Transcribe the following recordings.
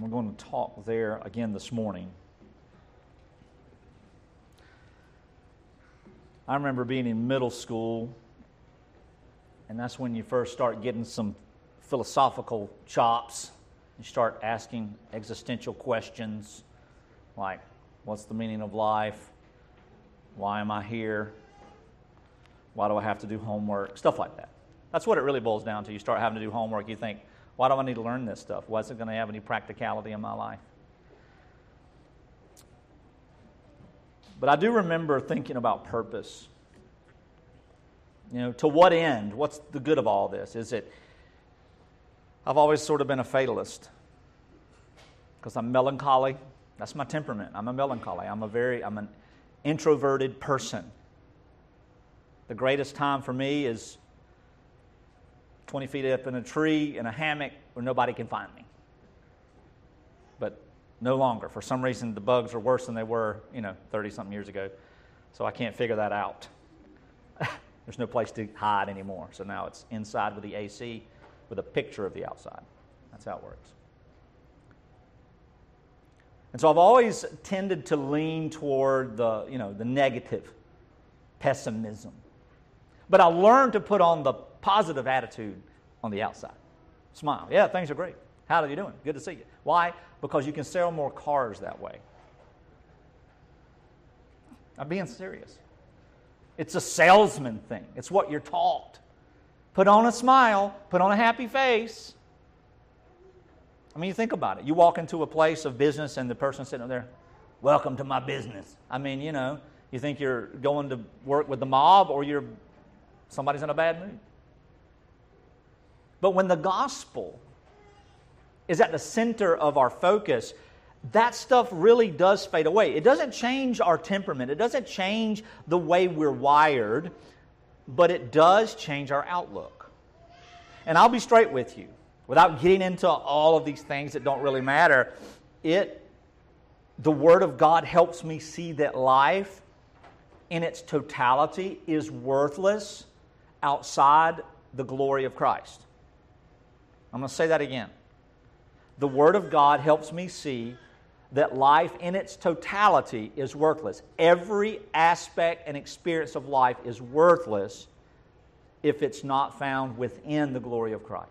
We're going to talk there again this morning. I remember being in middle school, and that's when you first start getting some philosophical chops. You start asking existential questions like, What's the meaning of life? Why am I here? Why do I have to do homework? Stuff like that. That's what it really boils down to. You start having to do homework, you think, why do I need to learn this stuff? Why is it going to have any practicality in my life? But I do remember thinking about purpose. You know, to what end? What's the good of all this? Is it. I've always sort of been a fatalist because I'm melancholy. That's my temperament. I'm a melancholy. I'm a very, I'm an introverted person. The greatest time for me is 20 feet up in a tree in a hammock where nobody can find me. But no longer. For some reason, the bugs are worse than they were, you know, 30 something years ago. So I can't figure that out. There's no place to hide anymore. So now it's inside with the AC with a picture of the outside. That's how it works. And so I've always tended to lean toward the, you know, the negative pessimism. But I learned to put on the positive attitude on the outside. Smile. Yeah, things are great. How are you doing? Good to see you. Why? Because you can sell more cars that way. I'm being serious. It's a salesman thing, it's what you're taught. Put on a smile, put on a happy face. I mean, you think about it. You walk into a place of business and the person sitting there, welcome to my business. I mean, you know, you think you're going to work with the mob or you're somebody's in a bad mood. But when the gospel is at the center of our focus, that stuff really does fade away. It doesn't change our temperament, it doesn't change the way we're wired, but it does change our outlook. And I'll be straight with you, without getting into all of these things that don't really matter, it the word of God helps me see that life in its totality is worthless outside the glory of Christ. I'm going to say that again. The Word of God helps me see that life in its totality is worthless. Every aspect and experience of life is worthless if it's not found within the glory of Christ.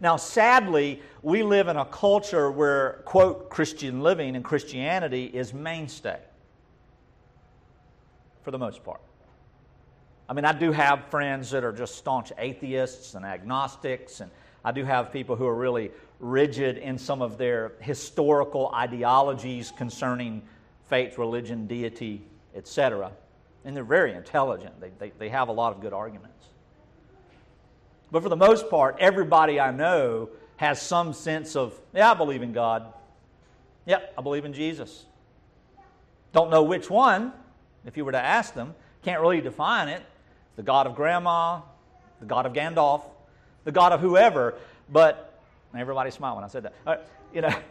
Now, sadly, we live in a culture where, quote, Christian living and Christianity is mainstay for the most part. I mean, I do have friends that are just staunch atheists and agnostics, and I do have people who are really rigid in some of their historical ideologies concerning faith, religion, deity, etc. And they're very intelligent, they, they, they have a lot of good arguments. But for the most part, everybody I know has some sense of, yeah, I believe in God. Yep, I believe in Jesus. Don't know which one, if you were to ask them. Can't really define it the God of Grandma, the God of Gandalf, the God of whoever, but everybody smiled when I said that. You know,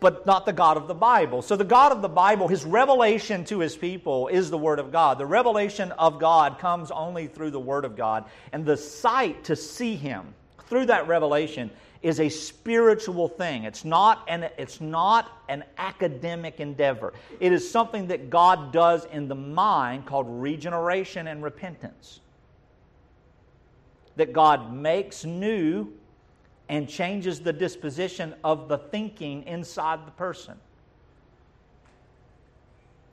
but not the God of the Bible. So the God of the Bible, his revelation to his people is the Word of God. The revelation of God comes only through the Word of God, and the sight to see him through that revelation is a spiritual thing. It's not an, it's not an academic endeavor. It is something that God does in the mind called regeneration and repentance. That God makes new and changes the disposition of the thinking inside the person.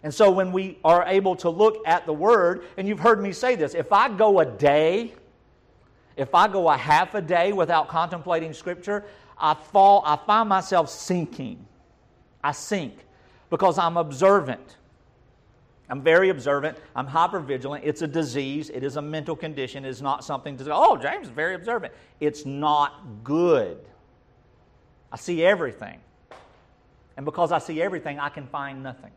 And so when we are able to look at the Word, and you've heard me say this, if I go a day if I go a half a day without contemplating Scripture, I fall, I find myself sinking. I sink because I'm observant. I'm very observant. I'm hyper vigilant. It's a disease. It is a mental condition. It is not something to say, oh, James is very observant. It's not good. I see everything. And because I see everything, I can find nothing.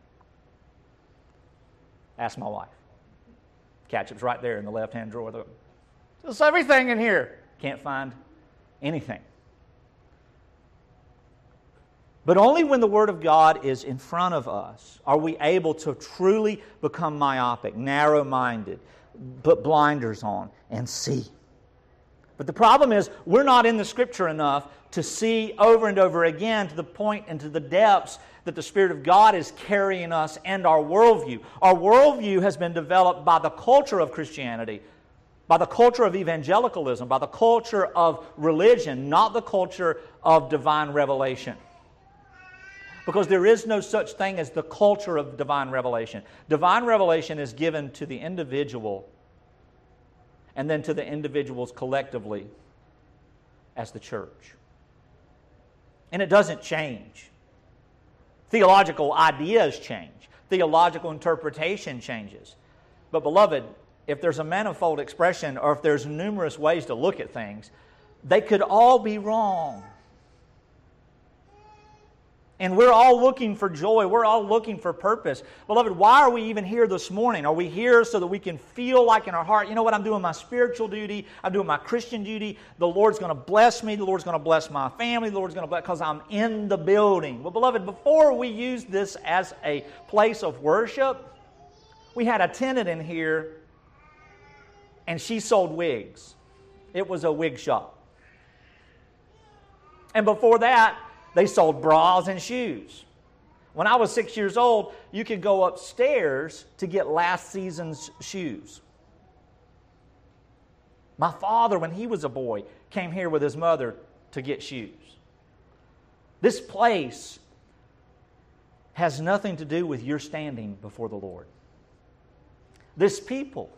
Ask my wife. Ketchup's right there in the left hand drawer. There's everything in here. Can't find anything. But only when the Word of God is in front of us are we able to truly become myopic, narrow minded, put blinders on, and see. But the problem is, we're not in the Scripture enough to see over and over again to the point and to the depths that the Spirit of God is carrying us and our worldview. Our worldview has been developed by the culture of Christianity, by the culture of evangelicalism, by the culture of religion, not the culture of divine revelation. Because there is no such thing as the culture of divine revelation. Divine revelation is given to the individual and then to the individuals collectively as the church. And it doesn't change. Theological ideas change, theological interpretation changes. But, beloved, if there's a manifold expression or if there's numerous ways to look at things, they could all be wrong. And we're all looking for joy. We're all looking for purpose. Beloved, why are we even here this morning? Are we here so that we can feel like in our heart, you know what, I'm doing my spiritual duty, I'm doing my Christian duty, the Lord's going to bless me, the Lord's going to bless my family, the Lord's going to bless, because I'm in the building. Well, beloved, before we use this as a place of worship, we had a tenant in here, and she sold wigs. It was a wig shop. And before that, they sold bras and shoes. When I was six years old, you could go upstairs to get last season's shoes. My father, when he was a boy, came here with his mother to get shoes. This place has nothing to do with your standing before the Lord. This people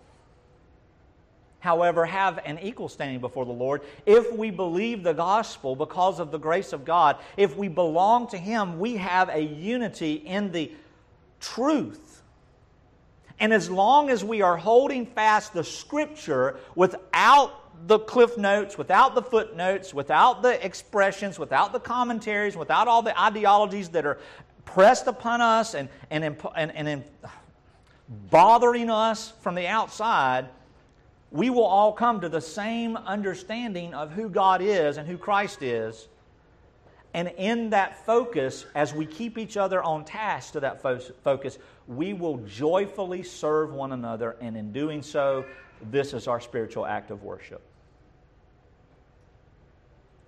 however, have an equal standing before the Lord if we believe the gospel because of the grace of God. If we belong to Him, we have a unity in the truth. And as long as we are holding fast the Scripture without the cliff notes, without the footnotes, without the expressions, without the commentaries, without all the ideologies that are pressed upon us and, and, and, and bothering us from the outside, we will all come to the same understanding of who God is and who Christ is. And in that focus, as we keep each other on task to that focus, we will joyfully serve one another. And in doing so, this is our spiritual act of worship.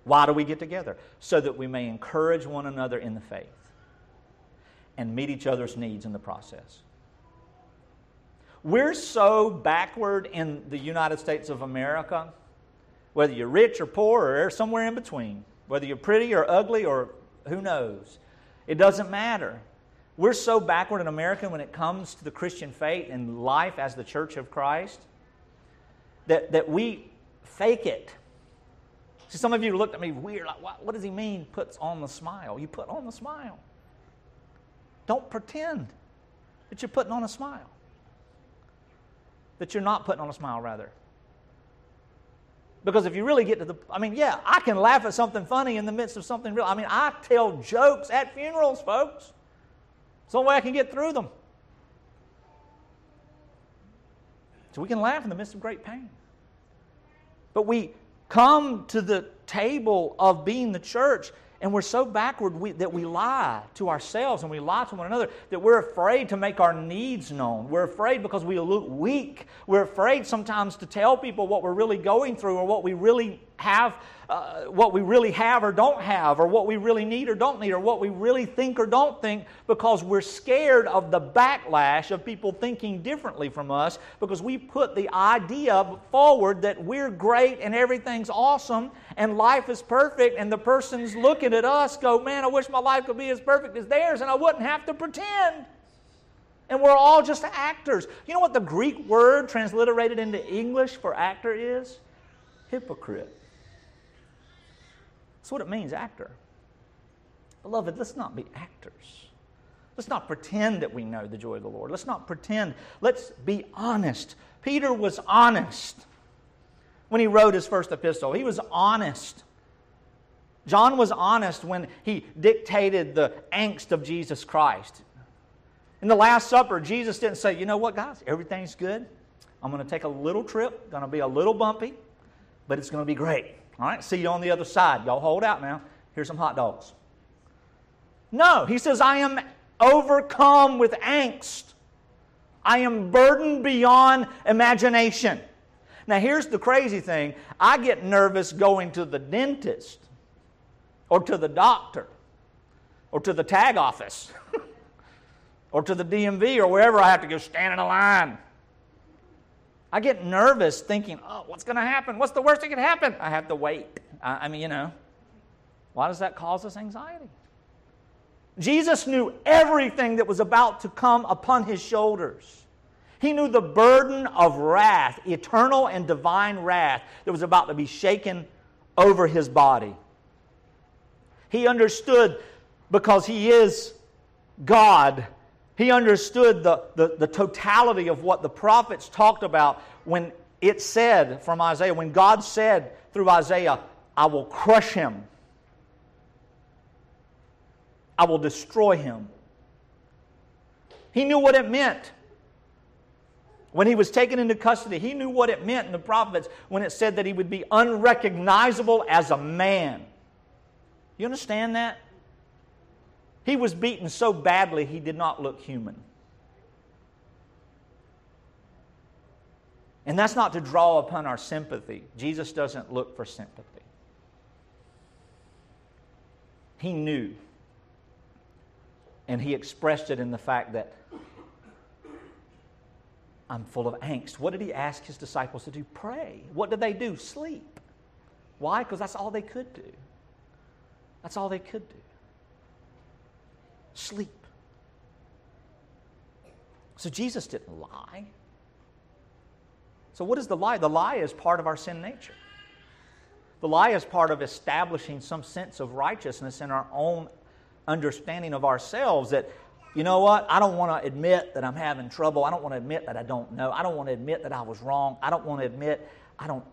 Why do we get together? So that we may encourage one another in the faith and meet each other's needs in the process. We're so backward in the United States of America, whether you're rich or poor or somewhere in between, whether you're pretty or ugly or who knows, it doesn't matter. We're so backward in America when it comes to the Christian faith and life as the church of Christ that, that we fake it. See, some of you looked at me weird, like, what, what does he mean, puts on the smile? You put on the smile. Don't pretend that you're putting on a smile that you're not putting on a smile, rather. Because if you really get to the, I mean, yeah, I can laugh at something funny in the midst of something real. I mean, I tell jokes at funerals, folks. It's the only way I can get through them. So we can laugh in the midst of great pain. But we come to the table of being the church and we're so backward we, that we lie to ourselves and we lie to one another that we're afraid to make our needs known. We're afraid because we look weak. We're afraid sometimes to tell people what we're really going through or what we really have uh, what we really have or don't have, or what we really need or don't need, or what we really think or don't think, because we're scared of the backlash of people thinking differently from us, because we put the idea forward that we're great and everything's awesome and life is perfect, and the person's looking at us go, Man, I wish my life could be as perfect as theirs, and I wouldn't have to pretend. And we're all just actors. You know what the Greek word transliterated into English for actor is? Hypocrite. That's what it means, actor. Beloved, let's not be actors. Let's not pretend that we know the joy of the Lord. Let's not pretend. Let's be honest. Peter was honest when he wrote his first epistle. He was honest. John was honest when he dictated the angst of Jesus Christ. In the Last Supper, Jesus didn't say, you know what, guys, everything's good. I'm going to take a little trip, going to be a little bumpy, but it's going to be great. All right, see you on the other side. Y'all hold out now. Here's some hot dogs. No, he says, I am overcome with angst. I am burdened beyond imagination. Now, here's the crazy thing I get nervous going to the dentist or to the doctor or to the tag office or to the DMV or wherever I have to go stand in a line. I get nervous thinking, oh, what's going to happen? What's the worst that could happen? I have to wait. I, I mean, you know, why does that cause us anxiety? Jesus knew everything that was about to come upon his shoulders. He knew the burden of wrath, eternal and divine wrath, that was about to be shaken over his body. He understood because he is God. He understood the, the, the totality of what the prophets talked about when it said from Isaiah, when God said through Isaiah, I will crush him, I will destroy him. He knew what it meant when he was taken into custody, he knew what it meant in the prophets when it said that he would be unrecognizable as a man. You understand that? He was beaten so badly he did not look human. And that's not to draw upon our sympathy. Jesus doesn't look for sympathy. He knew. And he expressed it in the fact that I'm full of angst. What did he ask his disciples to do? Pray. What did they do? Sleep. Why? Because that's all they could do. That's all they could do. Sleep. So Jesus didn't lie. So, what is the lie? The lie is part of our sin nature. The lie is part of establishing some sense of righteousness in our own understanding of ourselves that you know what? I don't want to admit that I'm having trouble. I don't want to admit that I don't know. I don't want to admit that I was wrong. I don't want to admit I don't,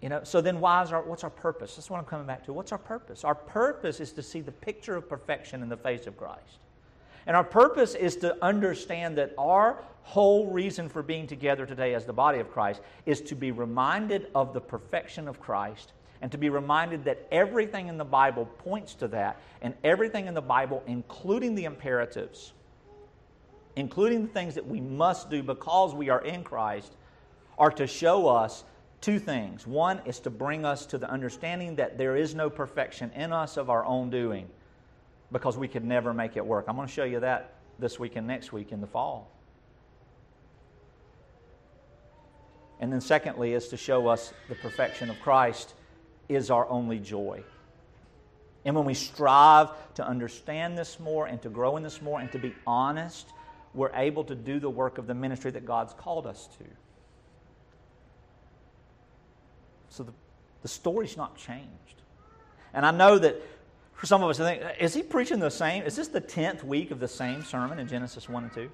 you know. So then, why is our, what's our purpose? That's what I'm coming back to. What's our purpose? Our purpose is to see the picture of perfection in the face of Christ. And our purpose is to understand that our whole reason for being together today as the body of Christ is to be reminded of the perfection of Christ and to be reminded that everything in the Bible points to that, and everything in the Bible, including the imperatives, including the things that we must do because we are in Christ, are to show us two things. One is to bring us to the understanding that there is no perfection in us of our own doing because we could never make it work. I'm going to show you that this week and next week in the fall. And then, secondly, is to show us the perfection of Christ is our only joy. And when we strive to understand this more and to grow in this more and to be honest, we're able to do the work of the ministry that God's called us to. So the, the story's not changed. And I know that for some of us, I think, is he preaching the same? Is this the 10th week of the same sermon in Genesis 1 and 2?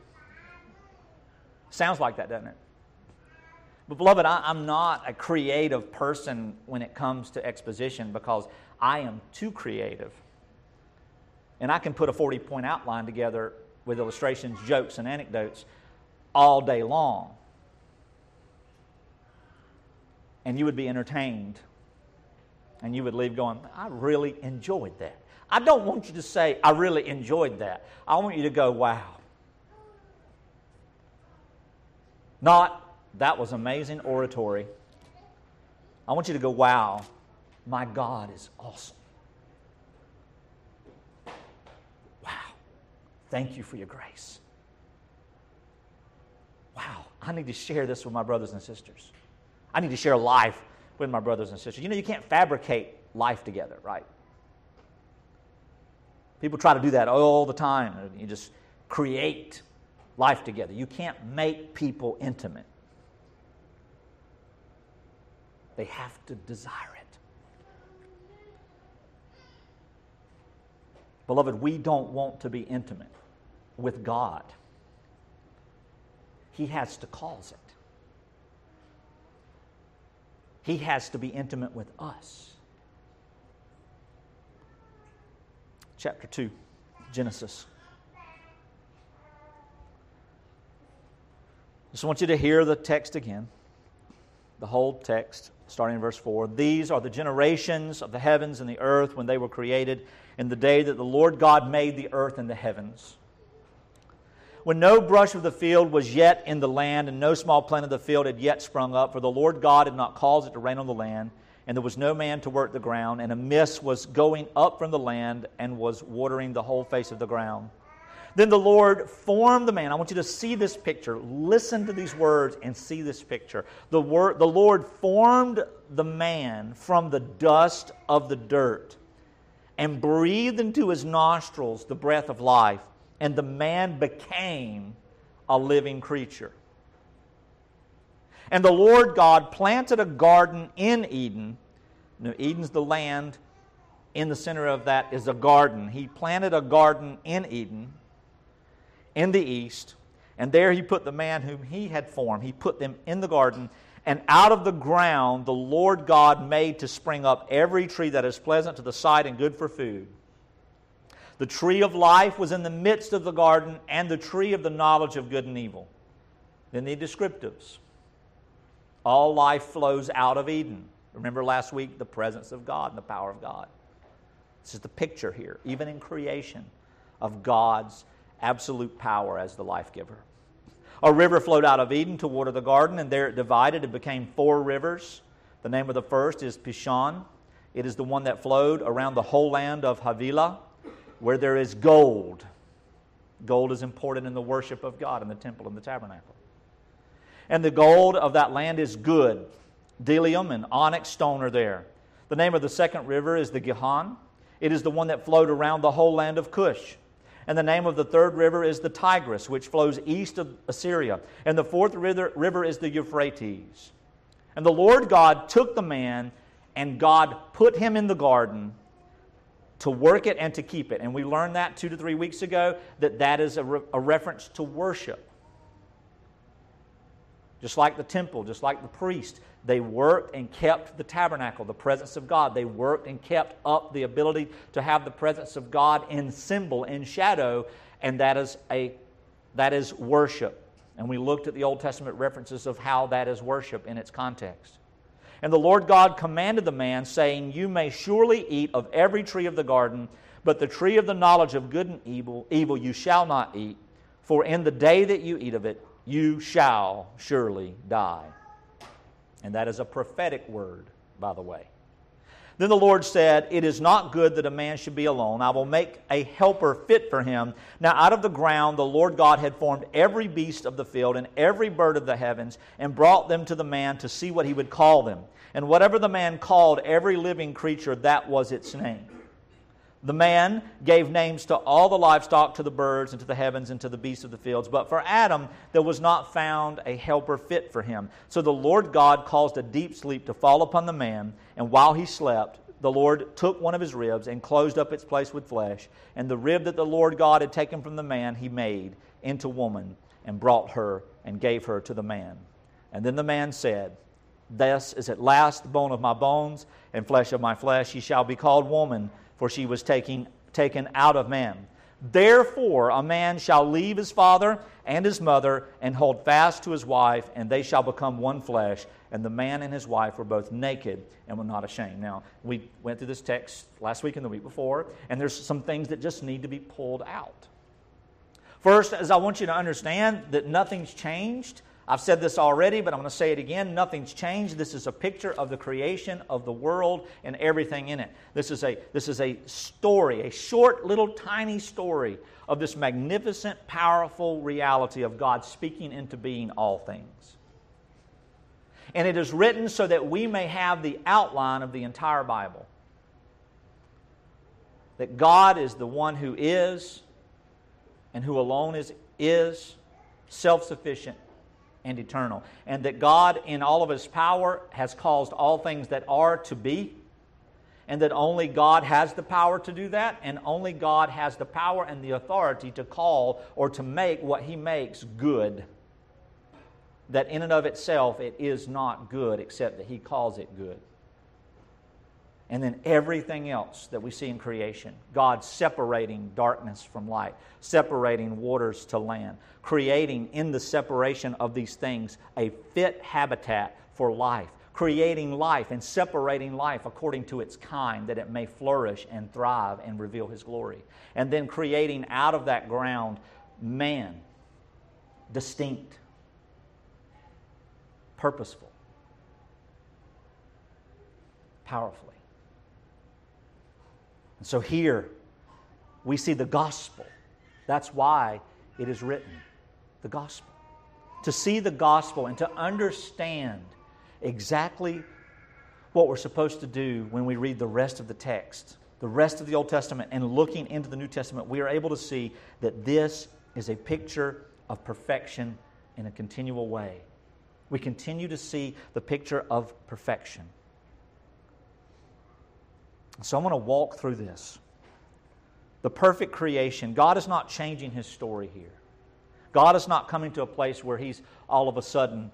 Sounds like that, doesn't it? But, beloved, I, am not a creative person when it comes to exposition because I am too creative. And I can put a 40 point outline together with illustrations, jokes, and anecdotes all day long. And you would be entertained. And you would leave going, I really enjoyed that. I don't want you to say, I really enjoyed that. I want you to go, wow. Not, that was amazing oratory. I want you to go, wow, my God is awesome. Wow, thank you for your grace. Wow, I need to share this with my brothers and sisters. I need to share life with my brothers and sisters. You know, you can't fabricate life together, right? People try to do that all the time. You just create life together. You can't make people intimate. They have to desire it. Beloved, we don't want to be intimate with God. He has to cause it. He has to be intimate with us. Chapter 2, Genesis. Just want you to hear the text again, the whole text starting in verse 4. These are the generations of the heavens and the earth when they were created in the day that the Lord God made the earth and the heavens. When no brush of the field was yet in the land, and no small plant of the field had yet sprung up, for the Lord God had not caused it to rain on the land, and there was no man to work the ground, and a mist was going up from the land and was watering the whole face of the ground. Then the Lord formed the man. I want you to see this picture. Listen to these words and see this picture. The, word, the Lord formed the man from the dust of the dirt and breathed into his nostrils the breath of life, and the man became a living creature. And the Lord God planted a garden in Eden. Now, Eden's the land. In the center of that is a garden. He planted a garden in Eden in the east, and there he put the man whom he had formed. He put them in the garden, and out of the ground the Lord God made to spring up every tree that is pleasant to the sight and good for food. The tree of life was in the midst of the garden, and the tree of the knowledge of good and evil. Then the descriptives. All life flows out of Eden. Remember last week the presence of God and the power of God. This is the picture here, even in creation, of God's absolute power as the life giver. A river flowed out of Eden to water the garden, and there it divided and became four rivers. The name of the first is Pishon. It is the one that flowed around the whole land of Havilah, where there is gold. Gold is important in the worship of God in the temple and the tabernacle. And the gold of that land is good. Bdellium and onyx stone are there. The name of the second river is the Gihon. It is the one that flowed around the whole land of Cush. And the name of the third river is the Tigris, which flows east of Assyria. And the fourth river is the Euphrates. And the Lord God took the man, and God put him in the garden to work it and to keep it. And we learned that two to three weeks ago that that is a, re- a reference to worship. Just like the temple, just like the priest, they worked and kept the tabernacle, the presence of God. They worked and kept up the ability to have the presence of God in symbol, in shadow, and that is a that is worship. And we looked at the Old Testament references of how that is worship in its context. And the Lord God commanded the man, saying, You may surely eat of every tree of the garden, but the tree of the knowledge of good and evil, evil you shall not eat, for in the day that you eat of it, you shall surely die. And that is a prophetic word, by the way. Then the Lord said, It is not good that a man should be alone. I will make a helper fit for him. Now, out of the ground, the Lord God had formed every beast of the field and every bird of the heavens and brought them to the man to see what he would call them. And whatever the man called every living creature, that was its name. The man gave names to all the livestock, to the birds, and to the heavens, and to the beasts of the fields. But for Adam, there was not found a helper fit for him. So the Lord God caused a deep sleep to fall upon the man, and while he slept, the Lord took one of his ribs and closed up its place with flesh. And the rib that the Lord God had taken from the man, he made into woman, and brought her and gave her to the man. And then the man said, This is at last the bone of my bones and flesh of my flesh. She shall be called woman for she was taking, taken out of man. Therefore, a man shall leave his father and his mother and hold fast to his wife, and they shall become one flesh. And the man and his wife were both naked and were not ashamed. Now, we went through this text last week and the week before, and there's some things that just need to be pulled out. First, as I want you to understand that nothing's changed I've said this already, but I'm going to say it again. Nothing's changed. This is a picture of the creation of the world and everything in it. This is a, this is a story, a short, little, tiny story of this magnificent, powerful reality of God speaking into being all things. And it is written so that we may have the outline of the entire Bible. That God is the one who is and who alone is, is self sufficient and eternal. And that God, in all of His power, has caused all things that are to be. And that only God has the power to do that, and only God has the power and the authority to call or to make what He makes good. That in and of itself it is not good, except that He calls it good and then everything else that we see in creation God separating darkness from light, separating waters to land, creating in the separation of these things a fit habitat for life, creating life and separating life according to its kind that it may flourish and thrive and reveal His glory, and then creating out of that ground man distinct, purposeful, powerfully. And so here we see the gospel. That's why it is written the gospel. To see the gospel and to understand exactly what we're supposed to do when we read the rest of the text, the rest of the Old Testament, and looking into the New Testament, we are able to see that this is a picture of perfection in a continual way. We continue to see the picture of perfection. So I'm going to walk through this. The perfect creation. God is not changing his story here. God is not coming to a place where he's all of a sudden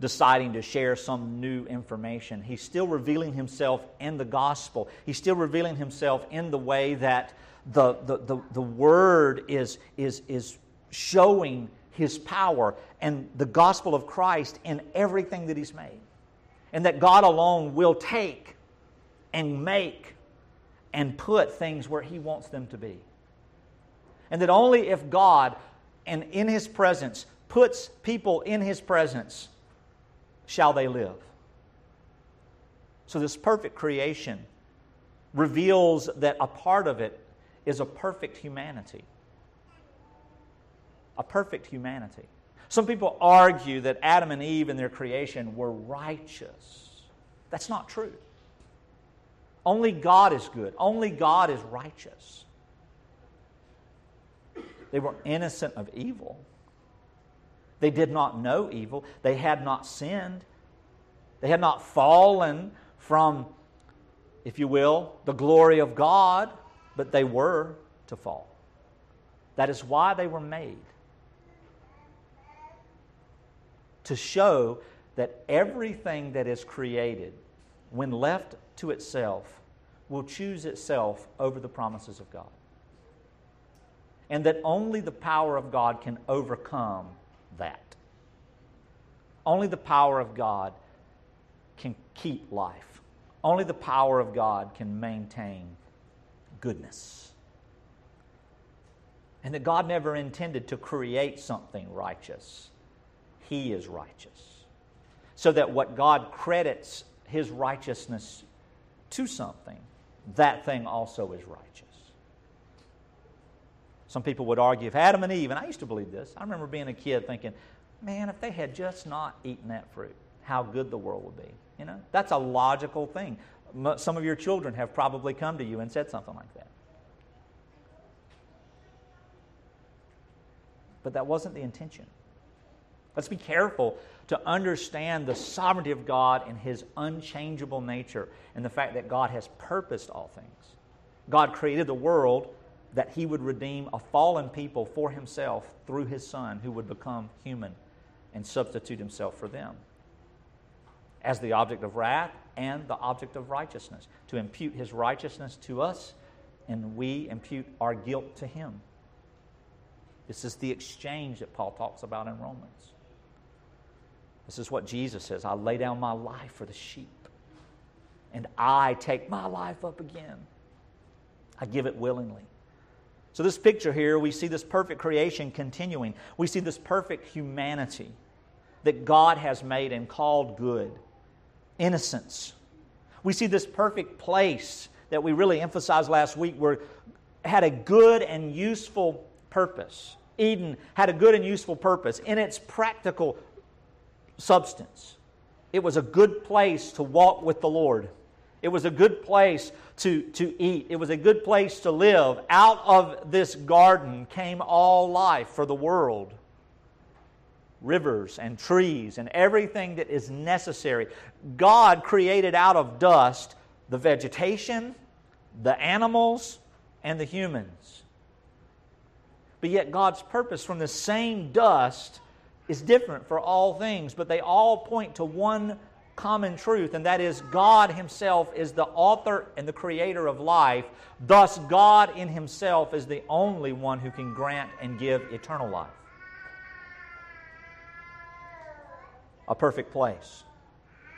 deciding to share some new information. He's still revealing himself in the gospel. He's still revealing himself in the way that the, the, the, the word is, is, is showing his power and the gospel of Christ in everything that he's made. And that God alone will take and make and put things where He wants them to be. And that only if God, and in His presence, puts people in His presence, shall they live. So, this perfect creation reveals that a part of it is a perfect humanity. A perfect humanity. Some people argue that Adam and Eve in their creation were righteous. That's not true. Only God is good. Only God is righteous. They were innocent of evil. They did not know evil. They had not sinned. They had not fallen from, if you will, the glory of God, but they were to fall. That is why they were made. To show that everything that is created, when left to itself will choose itself over the promises of God. And that only the power of God can overcome that. Only the power of God can keep life. Only the power of God can maintain goodness. And that God never intended to create something righteous. He is righteous. So that what God credits his righteousness to something, that thing also is righteous. Some people would argue if Adam and Eve, and I used to believe this, I remember being a kid thinking, man, if they had just not eaten that fruit, how good the world would be. You know, that's a logical thing. Some of your children have probably come to you and said something like that. But that wasn't the intention. Let's be careful to understand the sovereignty of God and His unchangeable nature and the fact that God has purposed all things. God created the world that He would redeem a fallen people for Himself through His Son who would become human and substitute Himself for them as the object of wrath and the object of righteousness, to impute His righteousness to us and we impute our guilt to Him. This is the exchange that Paul talks about in Romans. This is what Jesus says I lay down my life for the sheep, and I take my life up again. I give it willingly. So, this picture here, we see this perfect creation continuing. We see this perfect humanity that God has made and called good, innocence. We see this perfect place that we really emphasized last week where had a good and useful purpose. Eden had a good and useful purpose in its practical substance. It was a good place to walk with the Lord. It was a good place to, to eat. It was a good place to live. Out of this garden came all life for the world rivers and trees and everything that is necessary. God created out of dust the vegetation, the animals, and the humans. But yet, God's purpose from the same dust is different for all things, but they all point to one common truth, and that is God Himself is the author and the creator of life. Thus, God in Himself is the only one who can grant and give eternal life. A perfect place.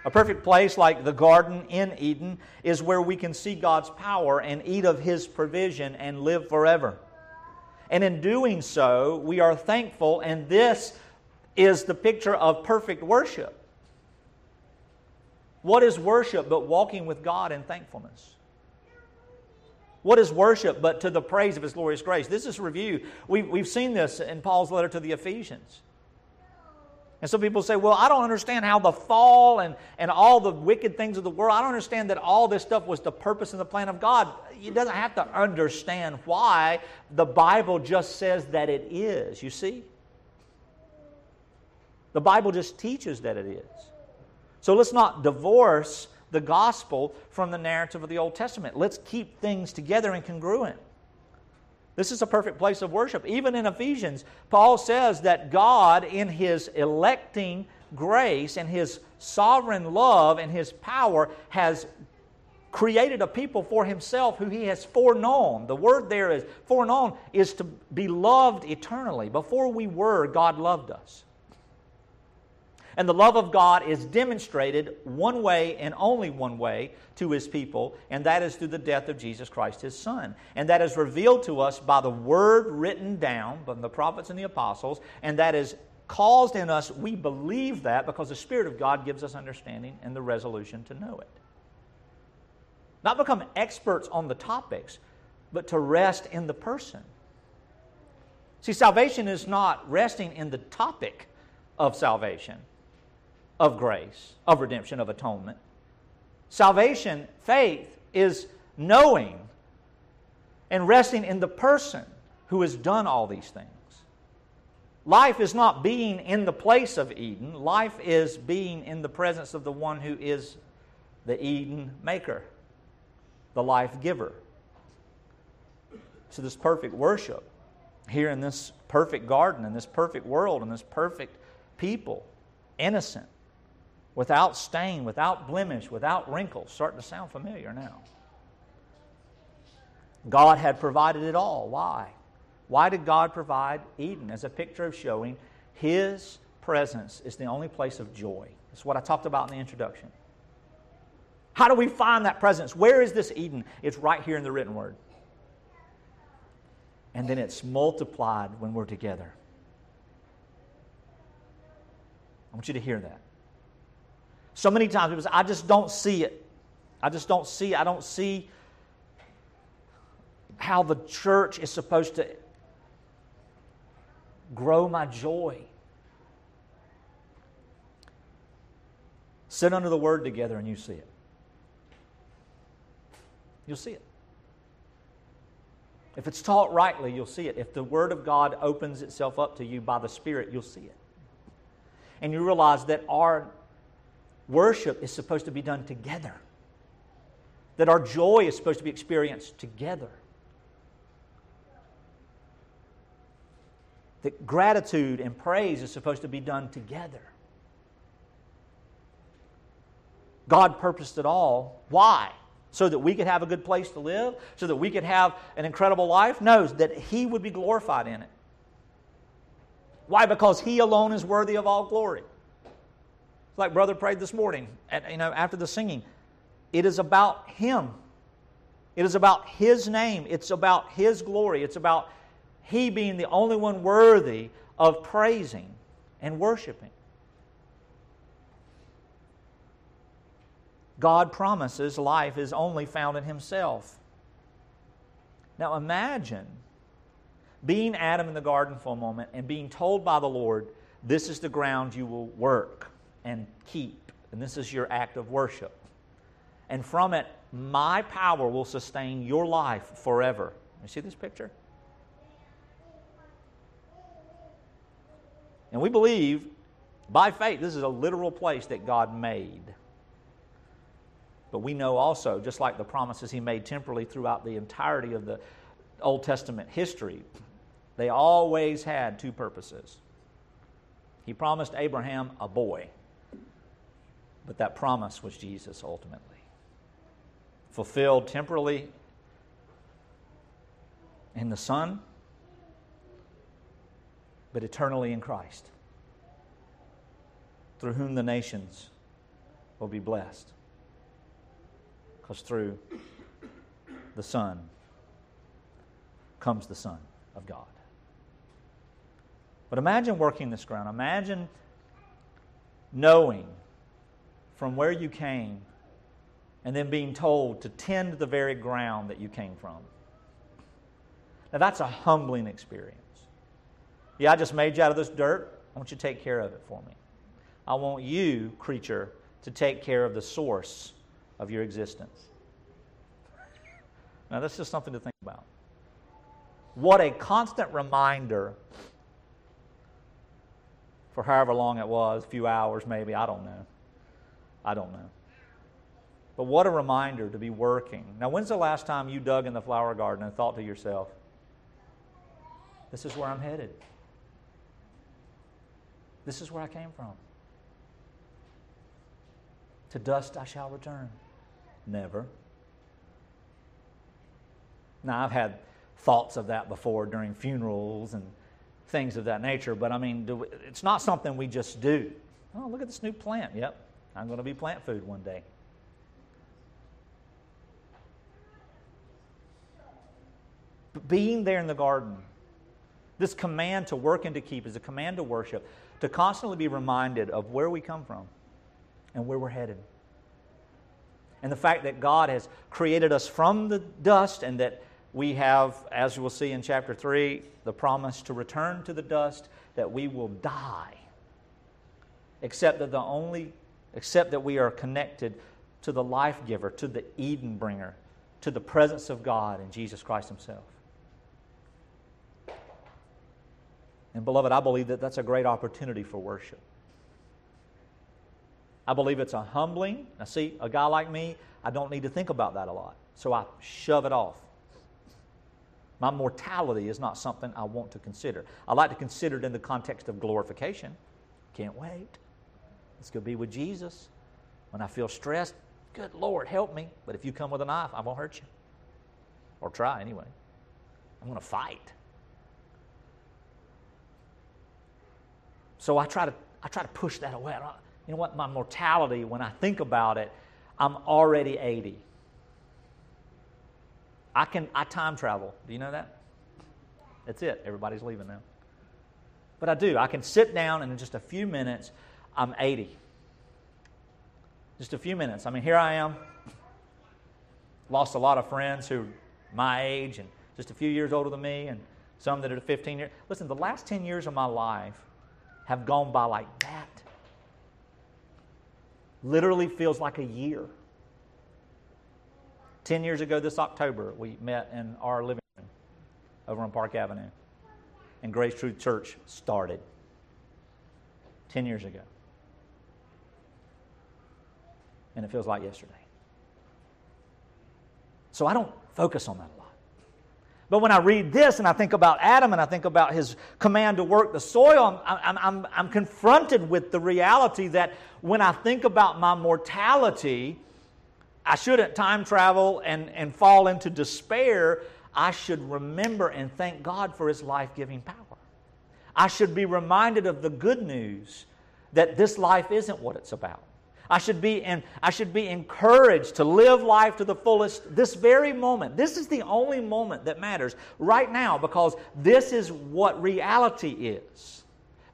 A perfect place like the garden in Eden is where we can see God's power and eat of His provision and live forever. And in doing so, we are thankful, and this is the picture of perfect worship. What is worship but walking with God in thankfulness? What is worship but to the praise of His glorious grace? This is review. We, we've seen this in Paul's letter to the Ephesians. And some people say, well, I don't understand how the fall and, and all the wicked things of the world, I don't understand that all this stuff was the purpose and the plan of God. You doesn't have to understand why. The Bible just says that it is, you see? The Bible just teaches that it is. So let's not divorce the gospel from the narrative of the Old Testament. Let's keep things together and congruent. This is a perfect place of worship. Even in Ephesians, Paul says that God, in his electing grace and his sovereign love and his power, has created a people for himself who he has foreknown. The word there is foreknown is to be loved eternally. Before we were, God loved us. And the love of God is demonstrated one way and only one way to his people, and that is through the death of Jesus Christ, his Son. And that is revealed to us by the word written down by the prophets and the apostles, and that is caused in us, we believe that because the Spirit of God gives us understanding and the resolution to know it. Not become experts on the topics, but to rest in the person. See, salvation is not resting in the topic of salvation of grace, of redemption, of atonement. Salvation, faith, is knowing and resting in the person who has done all these things. Life is not being in the place of Eden, life is being in the presence of the one who is the Eden maker, the life giver. So, this perfect worship here in this perfect garden, in this perfect world, in this perfect people, innocent, without stain, without blemish, without wrinkles. Starting to sound familiar now. God had provided it all. Why? Why did God provide Eden? As a picture of showing His presence is the only place of joy. That's what I talked about in the introduction. How do we find that presence? Where is this Eden? It's right here in the written word. And then it's multiplied when we're together. I want you to hear that. So many times people say, I just don't see it. I just don't see, I don't see how the church is supposed to grow my joy. Sit under the word together and you see it. You'll see it. If it's taught rightly, you'll see it. If the Word of God opens itself up to you by the Spirit, you'll see it. And you realize that our Worship is supposed to be done together, that our joy is supposed to be experienced together. That gratitude and praise is supposed to be done together. God purposed it all. Why? So that we could have a good place to live? So that we could have an incredible life? No, that He would be glorified in it. Why? Because He alone is worthy of all glory like brother prayed this morning, at, you know, after the singing. It is about him. It is about his name. It's about his glory. It's about he being the only one worthy of praising and worshiping. God promises life is only found in himself. Now imagine being Adam in the garden for a moment and being told by the Lord, This is the ground you will work and keep. And this is your act of worship. And from it, my power will sustain your life forever. You see this picture? And we believe by faith this is a literal place that God made. But we know also, just like the promises He made temporally throughout the entirety of the Old Testament history, they always had two purposes. He promised Abraham a boy. But that promise was Jesus ultimately. Fulfilled temporally in the Son, but eternally in Christ, through whom the nations will be blessed. Because through the Son comes the Son of God. But imagine working this ground. Imagine knowing from where you came and then being told to tend the very ground that you came from. Now, that's a humbling experience. Yeah, I just made you out of this dirt. I want you to take care of it for me. I want you, creature, to take care of the source of your existence. Now, that's just something to think about. What a constant reminder for however long it was, a few hours maybe, I don't know. I don't know. But what a reminder to be working. Now, when's the last time you dug in the flower garden and thought to yourself, this is where I'm headed? This is where I came from. To dust I shall return. Never. Now, I've had thoughts of that before during funerals and things of that nature, but I mean, we, it's not something we just do. Oh, look at this new plant. Yep, I'm going to be plant food one day. But being there in the garden, this command to work and to keep is a command to worship, to constantly be reminded of where we come from and where we're headed. And the fact that God has created us from the dust and that we have, as we'll see in chapter 3, the promise to return to the dust, that we will die. Except that the only, except that we are connected to the life giver, to the Eden bringer, to the presence of God in Jesus Christ Himself. And, beloved, I believe that that's a great opportunity for worship. I believe it's a humbling. Now, see, a guy like me, I don't need to think about that a lot. So I shove it off. My mortality is not something I want to consider. I like to consider it in the context of glorification. Can't wait. Let's go be with Jesus. When I feel stressed, good Lord, help me. But if you come with a knife, I won't hurt you. Or try anyway. I'm going to fight. So I try to, I try to push that away. You know what? My mortality, when I think about it, I'm already 80. I can I time travel. Do you know that? That's it. Everybody's leaving now. But I do. I can sit down and in just a few minutes, I'm 80. Just a few minutes. I mean, here I am. Lost a lot of friends who my age and just a few years older than me, and some that are 15 years. Listen, the last 10 years of my life have gone by like that. Literally feels like a year. Ten years ago, this October, we met in our living room over on Park Avenue, and Grace Truth Church started. Ten years ago. And it feels like yesterday. So I don't focus on that a lot. But when I read this and I think about Adam and I think about his command to work the soil, I'm, I'm, I'm, confronted with the reality that when I think about my mortality, I shouldn't time travel and, and fall into despair. I should remember and thank God for his life giving power. I should be reminded of the good news that this life isn't what it's about. I should be in, I should be encouraged to live life to the fullest this very moment. This is the only moment that matters right now because this is what reality is.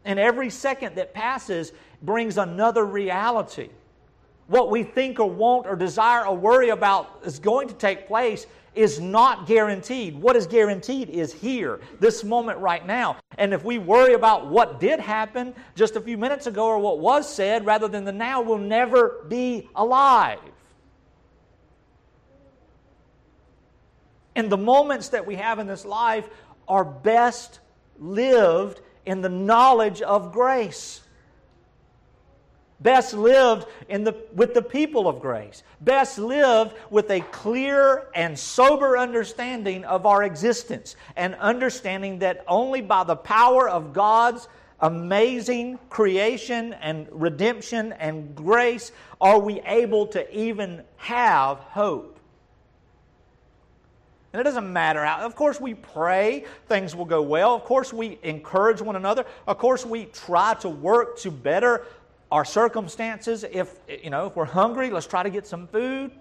And every second that passes brings another reality. What we think or want or desire or worry about is going to take place is not guaranteed. What is guaranteed is here, this moment right now. And if we worry about what did happen just a few minutes ago or what was said rather than the now, we'll never be alive. And the moments that we have in this life are best lived in the knowledge of grace best lived in the, with the people of grace, best lived with a clear and sober understanding of our existence, and understanding that only by the power of God's amazing creation and redemption and grace are we able to even have hope. And it doesn't matter how, of course, we pray things will go well. Of course, we encourage one another. Of course, we try to work to better our circumstances. If, you know, if we're hungry, let's try to get some food.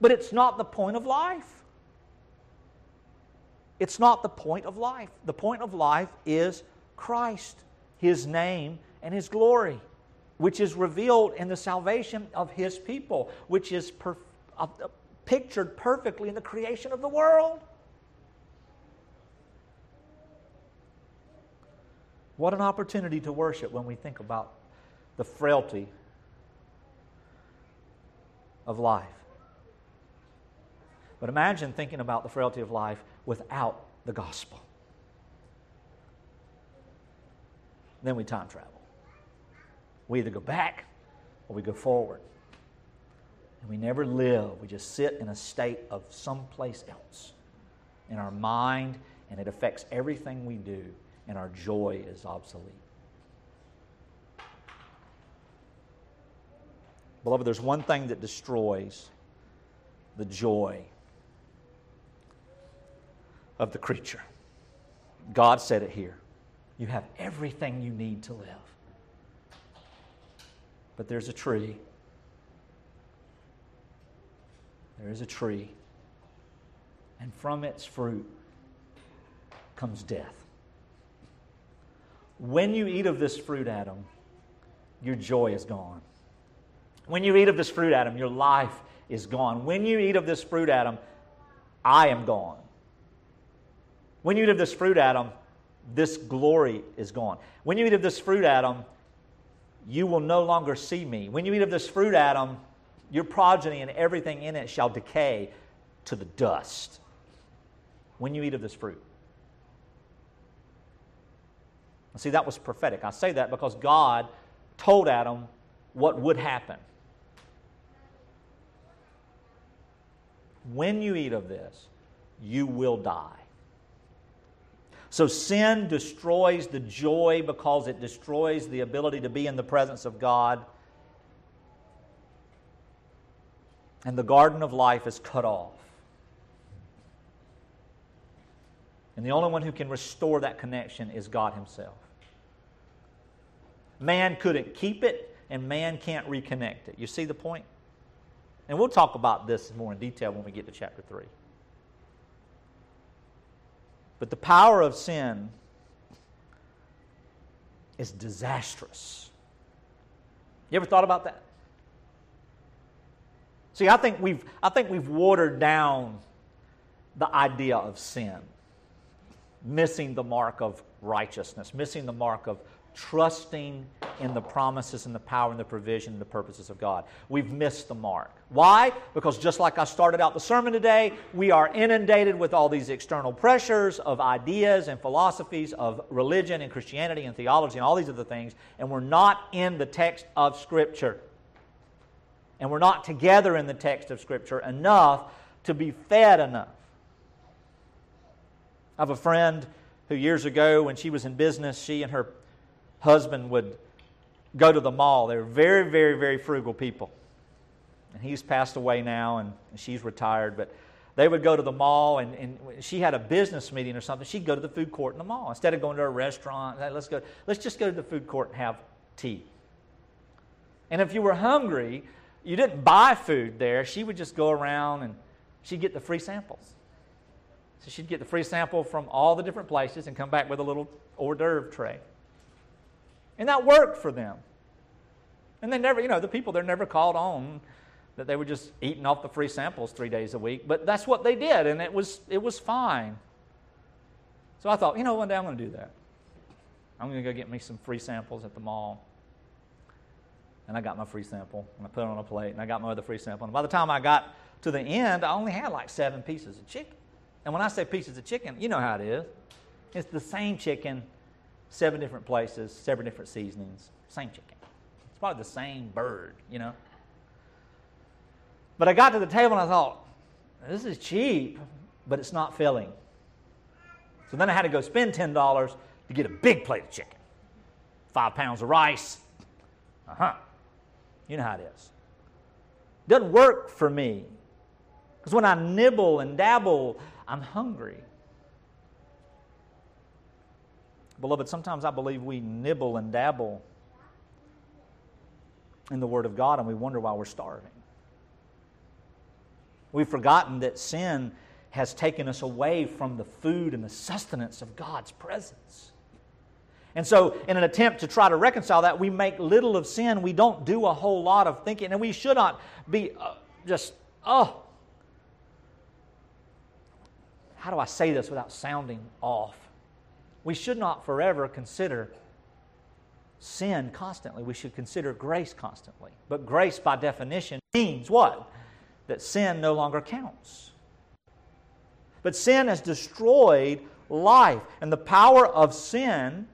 But it's not the point of life. It's not the point of life. The point of life is Christ, His name, and His glory, which is revealed in the salvation of His people, which is per- uh, pictured perfectly in the creation of the world. What an opportunity to worship when we think about the frailty of life. But imagine thinking about the frailty of life without the gospel. Then we time travel. We either go back or we go forward. And we never live. We just sit in a state of someplace else in our mind, and it affects everything we do, and our joy is obsolete. Beloved, there's one thing that destroys the joy of the creature. God said it here. You have everything you need to live. But there's a tree. There is a tree. And from its fruit comes death. When you eat of this fruit, Adam, your joy is gone. When you eat of this fruit, Adam, your life is gone. When you eat of this fruit, Adam, I am gone. When you eat of this fruit, Adam, this glory is gone. When you eat of this fruit, Adam, you will no longer see me. When you eat of this fruit, Adam, your progeny and everything in it shall decay to the dust. When you eat of this fruit. See, that was prophetic. I say that because God told Adam what would happen. When you eat of this, you will die. So sin destroys the joy because it destroys the ability to be in the presence of God. And the garden of life is cut off. And the only one who can restore that connection is God Himself. Man couldn't keep it, and man can't reconnect it. You see the point? And we'll talk about this more in detail when we get to chapter 3. But the power of sin is disastrous. You ever thought about that? See, I think we've, I think we've watered down the idea of sin, missing the mark of righteousness, missing the mark of trusting in the promises and the power and the provision and the purposes of God. We've missed the mark. Why? Because just like I started out the sermon today, we are inundated with all these external pressures of ideas and philosophies of religion and Christianity and theology and all these other things, and we're not in the text of Scripture. And we're not together in the text of Scripture enough to be fed enough. I have a friend who years ago, when she was in business, she and her husband would go to the mall. They were very, very, very frugal people. And he's passed away now, and she's retired. But they would go to the mall, and, and she had a business meeting or something. She'd go to the food court in the mall instead of going to a restaurant. Let's go. Let's just go to the food court and have tea. And if you were hungry, you didn't buy food there. She would just go around and she'd get the free samples. So she'd get the free sample from all the different places and come back with a little hors d'oeuvre tray. And that worked for them. And they never, you know, the people, they're never called on that they were just eating off the free samples three days a week. But that's what they did, and it was, it was fine. So I thought, you know, one day I'm going to do that. I'm going to go get me some free samples at the mall. And I got my free sample, and I put it on a plate, and I got my other free sample. And by the time I got to the end, I only had like seven pieces of chicken. And when I say pieces of chicken, you know how it is. It's the same chicken seven different places, seven different seasonings, same chicken. It's probably the same bird, you know. But I got to the table and I thought, this is cheap, but it's not filling. So then I had to go spend $10 to get a big plate of chicken, five pounds of rice. Uh huh. You know how it is. Doesn't work for me. Because when I nibble and dabble, I'm hungry. Beloved, sometimes I believe we nibble and dabble in the Word of God and we wonder why we're starving. We've forgotten that sin has taken us away from the food and the sustenance of God's presence. And so, in an attempt to try to reconcile that, we make little of sin. We don't do a whole lot of thinking, and we should not be uh, just, oh. How do I say this without sounding off? We should not forever consider sin constantly. We should consider grace constantly. But grace, by definition, means what? That sin no longer counts. But sin has destroyed life, and the power of sin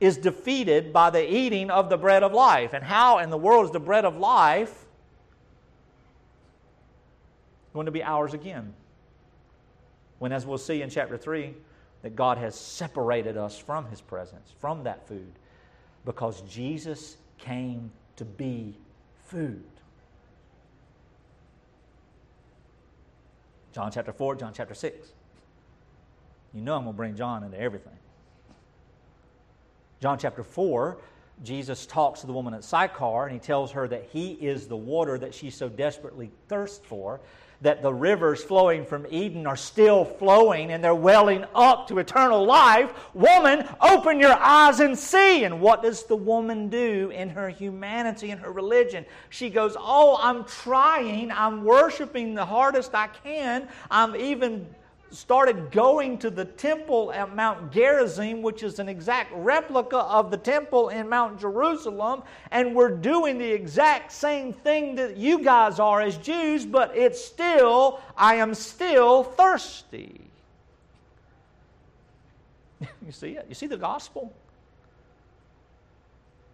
is defeated by the eating of the bread of life. And how in the world is the bread of life going to be ours again? When, as we'll see in chapter 3, that God has separated us from His presence, from that food, because Jesus came to be food. John chapter 4, John chapter 6. You know I'm going to bring John into everything. John chapter 4, Jesus talks to the woman at Sychar and he tells her that he is the water that she so desperately thirsts for that the rivers flowing from Eden are still flowing and they're welling up to eternal life. Woman, open your eyes and see. And what does the woman do in her humanity and her religion? She goes, Oh, I'm trying. I'm worshiping the hardest I can. I'm even started going to the temple at Mount Gerizim, which is an exact replica of the temple in Mount Jerusalem, and we're doing the exact same thing that you guys are as Jews, but it's still, I am still thirsty. you see it? You see the gospel?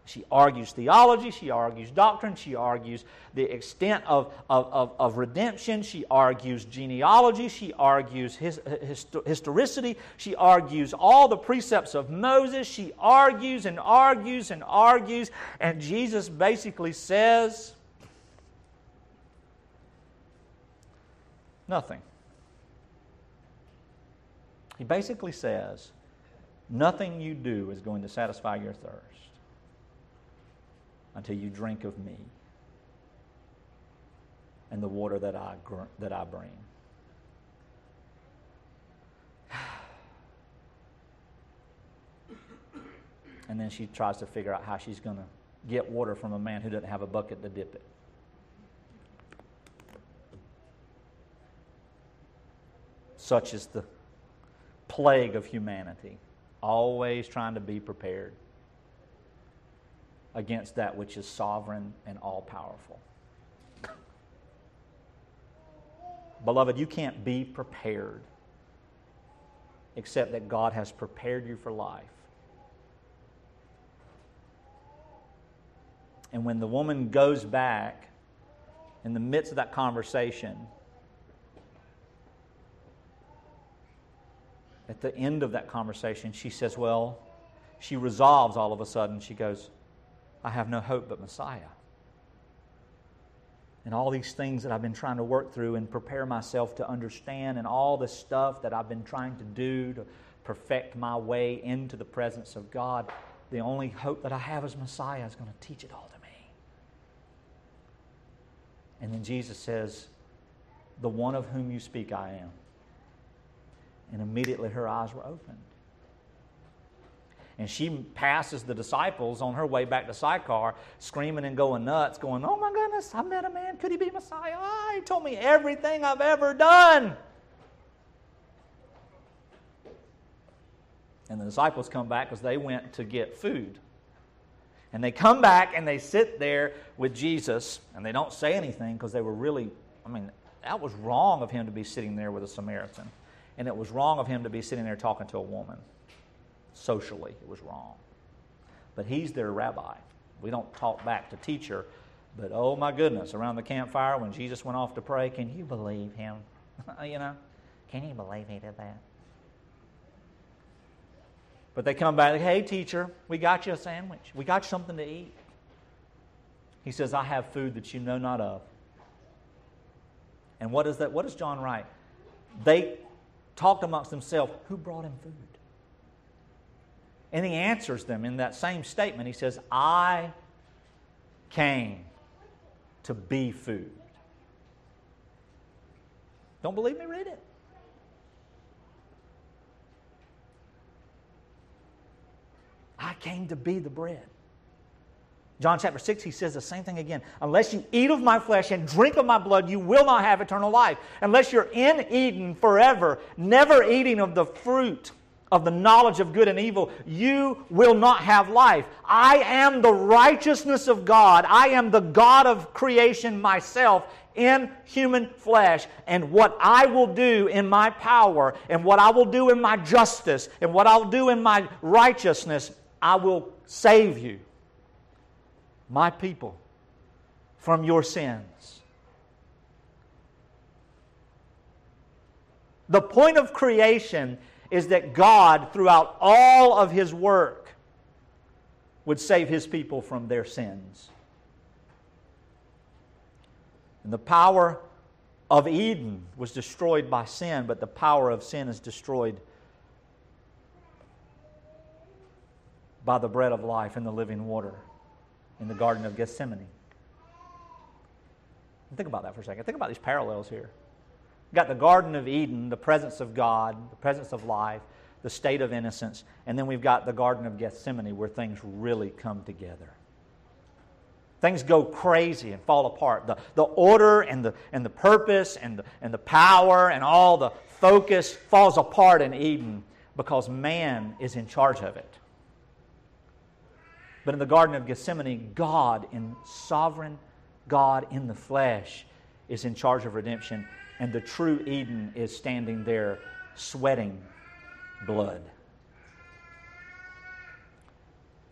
She argues theology, she argues doctrine, she argues the extent of, of, of, of redemption, she argues genealogy, she argues his, his, historicity, she argues all the precepts of Moses, she argues and argues and argues, and Jesus basically says nothing. He basically says, Nothing you do is going to satisfy your thirst until you drink of me and the water that I, that I bring. And then she tries to figure out how she's going to get water from a man who doesn't have a bucket to dip it. Such is the plague of humanity, always trying to be prepared against that which is sovereign and all powerful. Beloved, you can't be prepared except that God has prepared you for life. And when the woman goes back in the midst of that conversation, at the end of that conversation, she says, Well, she resolves all of a sudden. She goes, I have no hope but Messiah. And all these things that I've been trying to work through and prepare myself to understand, and all the stuff that I've been trying to do to perfect my way into the presence of God, the only hope that I have is Messiah is going to teach it all to me. And then Jesus says, The one of whom you speak, I am. And immediately her eyes were opened. And she passes the disciples on her way back to Sychar, screaming and going nuts, going, Oh my goodness, I met a man. Could he be Messiah? Oh, he told me everything I've ever done. And the disciples come back because they went to get food. And they come back and they sit there with Jesus, and they don't say anything because they were really, I mean, that was wrong of him to be sitting there with a Samaritan. And it was wrong of him to be sitting there talking to a woman socially. It was wrong. But he's their rabbi. We don't talk back to teacher, but oh my goodness, around the campfire when Jesus went off to pray, can you believe him? you know, can you believe he did that? But they come back, hey, teacher, we got you a sandwich. We got you something to eat. He says, I have food that you know not of. And what is that? What does John write? They talked amongst themselves, who brought him food? And he answers them in that same statement. He says, I came to be food. Don't believe me? Read it. I came to be the bread. John chapter 6, he says the same thing again. Unless you eat of my flesh and drink of my blood, you will not have eternal life. Unless you're in Eden forever, never eating of the fruit of the knowledge of good and evil, you will not have life. I am the righteousness of God. I am the God of creation myself in human flesh. And what I will do in my power, and what I will do in my justice, and what I'll do in my righteousness, I will save you, my people, from your sins. The point of creation is that God, throughout all of His work, would save His people from their sins. And the power of Eden was destroyed by sin, but the power of sin is destroyed by the bread of life and the living water in the Garden of Gethsemane. Think about that for a second. Think about these parallels here. Got the Garden of Eden, the presence of God, the presence of life, the state of innocence, and then we've got the Garden of Gethsemane where things really come together. Things go crazy and fall apart. The, the order and the, and the purpose and the, and the power and all the focus falls apart in Eden because man is in charge of it. But in the Garden of Gethsemane, God, in sovereign God in the flesh, is in charge of redemption and the true Eden is standing there sweating blood.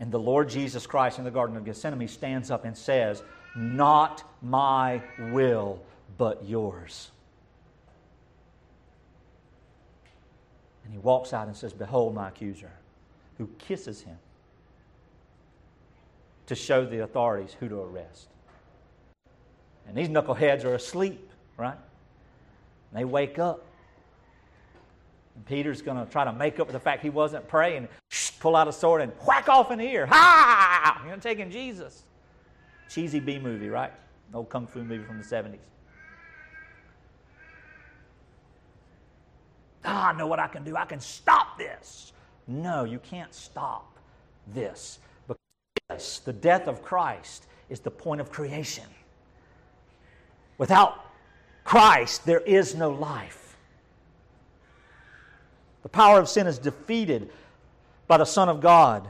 And the Lord Jesus Christ in the Garden of Gethsemane stands up and says, Not my will, but yours. And he walks out and says, Behold my accuser, who kisses him to show the authorities who to arrest. And these knuckleheads are asleep, right? And they wake up. And Peter's going to try to make up for the fact he wasn't praying, pull out a sword and whack off an ear. Ha! You're taking Jesus. Cheesy B movie, right? An old kung fu movie from the 70s. Ah, I know what I can do. I can stop this. No, you can't stop this. Because the death of Christ is the point of creation. Without Christ, there is no life. The power of sin is defeated by the Son of God.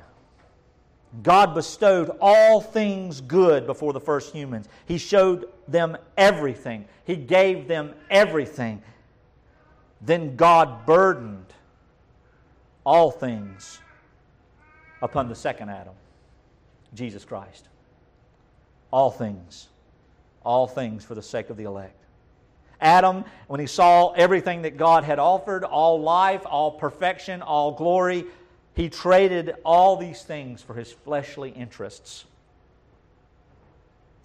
God bestowed all things good before the first humans. He showed them everything, He gave them everything. Then God burdened all things upon the second Adam, Jesus Christ. All things. All things for the sake of the elect. Adam, when he saw everything that God had offered, all life, all perfection, all glory, he traded all these things for his fleshly interests.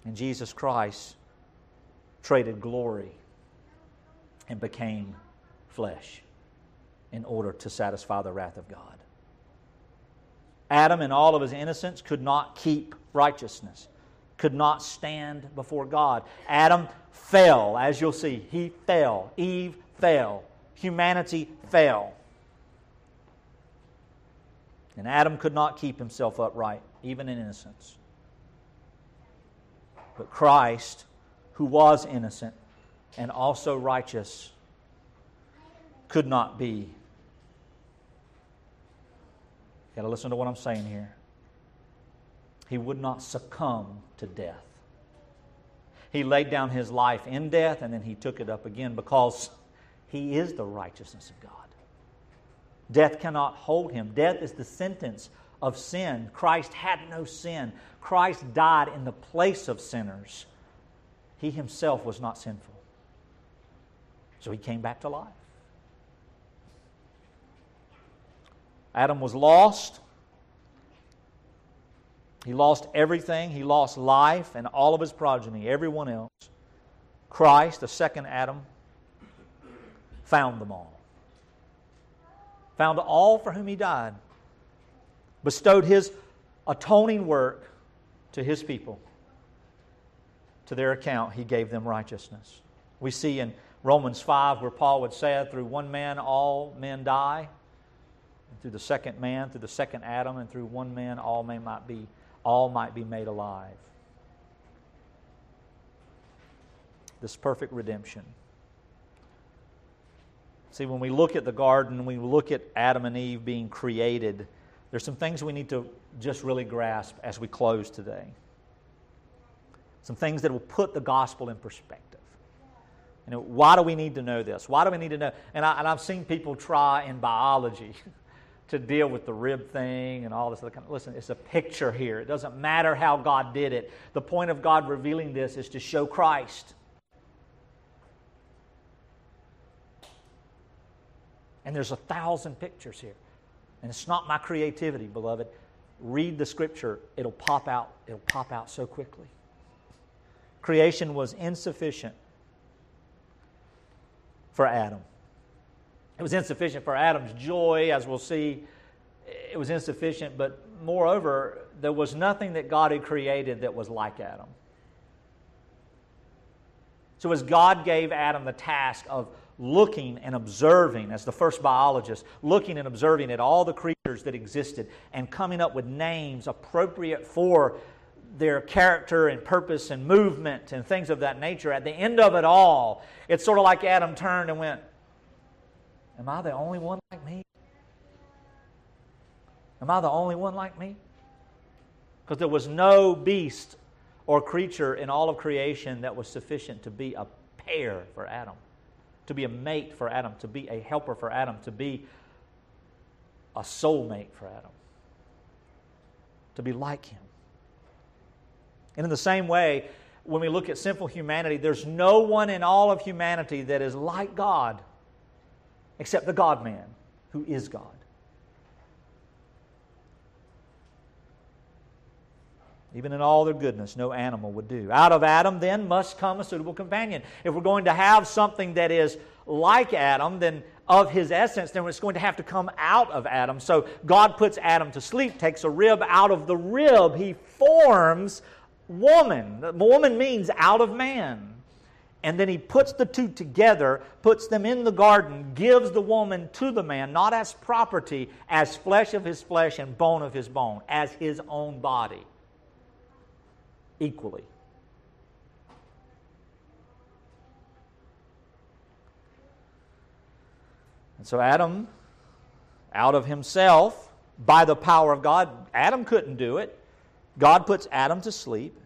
And Jesus Christ traded glory and became flesh in order to satisfy the wrath of God. Adam, in all of his innocence, could not keep righteousness, could not stand before God. Adam fell, as you'll see. He fell. Eve fell. Humanity fell. And Adam could not keep himself upright, even in innocence. But Christ, who was innocent and also righteous, could not be. Got to listen to what I'm saying here. He would not succumb to death. He laid down his life in death and then he took it up again because he is the righteousness of God. Death cannot hold him. Death is the sentence of sin. Christ had no sin. Christ died in the place of sinners. He himself was not sinful. So he came back to life. Adam was lost. He lost everything. He lost life and all of his progeny, everyone else. Christ, the second Adam, found them all. Found all for whom he died. Bestowed his atoning work to his people. To their account, he gave them righteousness. We see in Romans 5, where Paul would say, through one man all men die, and through the second man, through the second Adam, and through one man all men might be, all might be made alive. This perfect redemption. See, when we look at the garden, we look at Adam and Eve being created, there's some things we need to just really grasp as we close today. Some things that will put the gospel in perspective. Know, why do we need to know this? Why do we need to know? And, I, and I've seen people try in biology to deal with the rib thing and all this other kind of. Listen, it's a picture here. It doesn't matter how God did it. The point of God revealing this is to show Christ. And there's a thousand pictures here. And it's not my creativity, beloved. Read the scripture, it'll pop out. It'll pop out so quickly. Creation was insufficient for Adam. It was insufficient for Adam's joy, as we'll see. It was insufficient, but moreover, there was nothing that God had created that was like Adam. So, as God gave Adam the task of looking and observing, as the first biologist, looking and observing at all the creatures that existed and coming up with names appropriate for their character and purpose and movement and things of that nature, at the end of it all, it's sort of like Adam turned and went, Am I the only one like me? Am I the only one like me? Because there was no beast or creature in all of creation that was sufficient to be a pair for Adam, to be a mate for Adam, to be a helper for Adam, to be a soulmate for Adam, to be like him. And in the same way, when we look at sinful humanity, there's no one in all of humanity that is like God except the God man who is God. Even in all their goodness, no animal would do. Out of Adam, then, must come a suitable companion. If we're going to have something that is like Adam, then of his essence, then it's going to have to come out of Adam. So God puts Adam to sleep, takes a rib out of the rib. He forms woman. Woman means out of man. And then he puts the two together, puts them in the garden, gives the woman to the man, not as property, as flesh of his flesh and bone of his bone, as his own body, equally. And so Adam, out of himself, by the power of God, Adam couldn't do it. God puts Adam to sleep,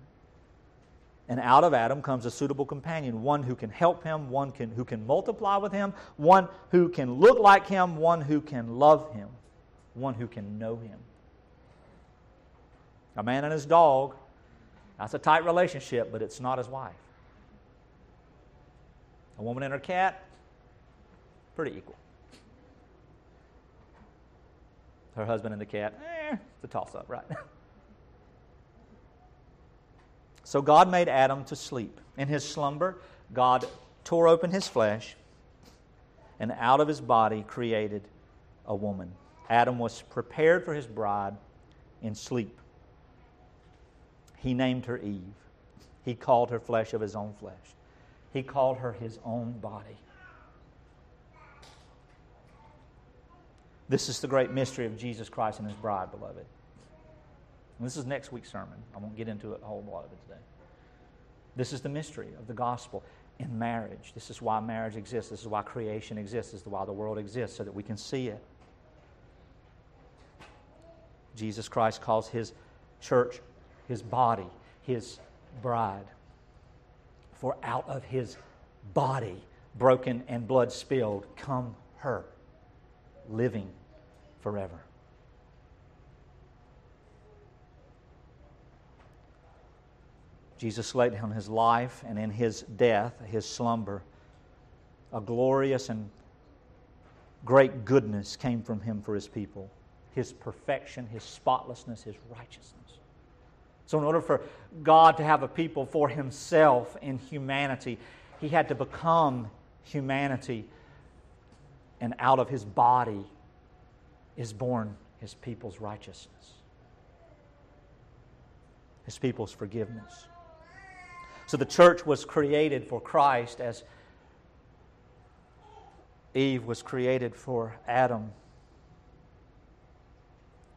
and out of Adam comes a suitable companion, one who can help him, one can, who can multiply with him, one who can look like him, one who can love him, one who can know him. A man and his dog, that's a tight relationship, but it's not his wife. A woman and her cat, pretty equal. Her husband and the cat, eh, it's a toss up, right? So God made Adam to sleep. In his slumber, God tore open his flesh and out of his body created a woman. Adam was prepared for his bride in sleep. He named her Eve. He called her flesh of his own flesh. He called her his own body. This is the great mystery of Jesus Christ and his bride, beloved. And this is next week's sermon. I won't get into a whole lot of it today. This is the mystery of the gospel in marriage. This is why marriage exists. This is why creation exists. This is why the world exists, so that we can see it. Jesus Christ calls his church his body, his bride. For out of his body, broken and blood spilled, come her, living forever. Jesus laid down his life, and in his death, his slumber, a glorious and great goodness came from him for his people his perfection, his spotlessness, his righteousness. So, in order for God to have a people for himself in humanity, he had to become humanity, and out of his body is born his people's righteousness, his people's forgiveness. So the church was created for Christ as Eve was created for Adam.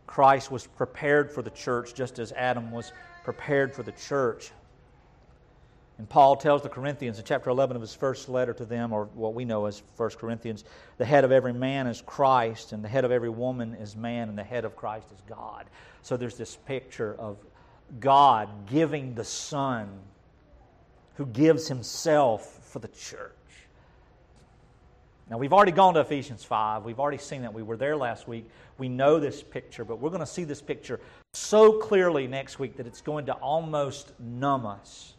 Christ was prepared for the church just as Adam was prepared for the church. And Paul tells the Corinthians in chapter 11 of his first letter to them, or what we know as 1 Corinthians, the head of every man is Christ, and the head of every woman is man, and the head of Christ is God. So there's this picture of God giving the Son who gives himself for the church. Now, we've already gone to Ephesians 5. We've already seen that. We were there last week. We know this picture, but we're going to see this picture so clearly next week that it's going to almost numb us.